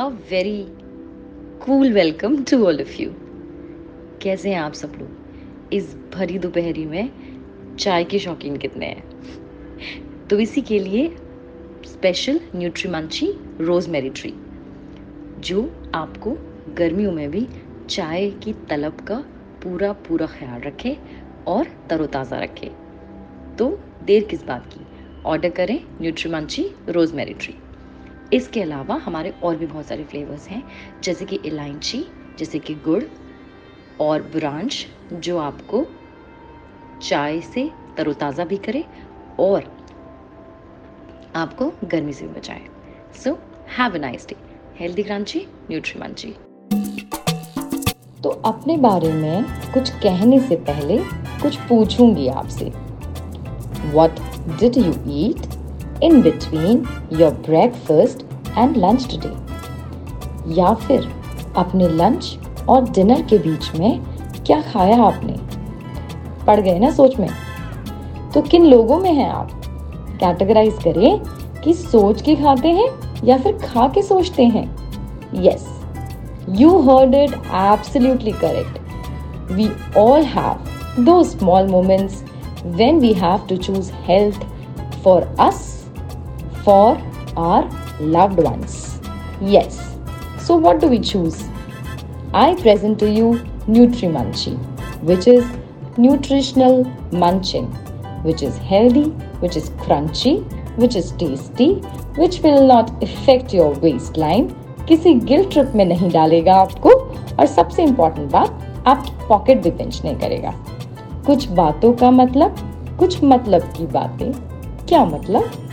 A very cool welcome to all of you कैसे हैं आप सब लोग? इस भरी दोपहरी में चाय के शौकीन कितने हैं? तो इसी के लिए स्पेशल न्यूट्रीमंची रोजमेरी ट्री जो आपको गर्मियों में भी चाय की तलब का पूरा पूरा ख्याल रखे और तरोताज़ा रखे। तो देर किस बात की? ऑर्डर करें न्यूट्रीमंची रोजमेरी ट्री इसके अलावा हमारे और भी बहुत सारे फ्लेवर्स हैं, जैसे कि इलायची, जैसे कि गुड़ और ब्रांच, जो आपको चाय से तरोताज़ा भी करे और आपको गर्मी से भी बचाए। So have a nice day healthy crunchy nutrimunchy तो अपने बारे में कुछ कहने से पहले कुछ पूछूँगी आपसे। What did you eat in between your breakfast and lunch today या फिर अपने लंच और डिनर के बीच में क्या खाया आपने? पड़ गए ना सोच में? तो किन लोगों में हैं आप? कैटेगराइज करें कि सोच के खाते हैं या फिर खा के सोचते हैं। Yes you heard it absolutely correct we all have दो small moments when we have to choose health for us, for our loved ones. Yes. So, what do we choose? I present to you NutriMunchie, which is nutritional munching, which is healthy, which is crunchy, which is tasty, which will not affect your waistline, किसी guilt trip में नहीं डालेगा आपको और सबसे important बात आपकी pocket भी पिंच नहीं करेगा कुछ बातों का मतलब कुछ मतलब की बातें क्या मतलब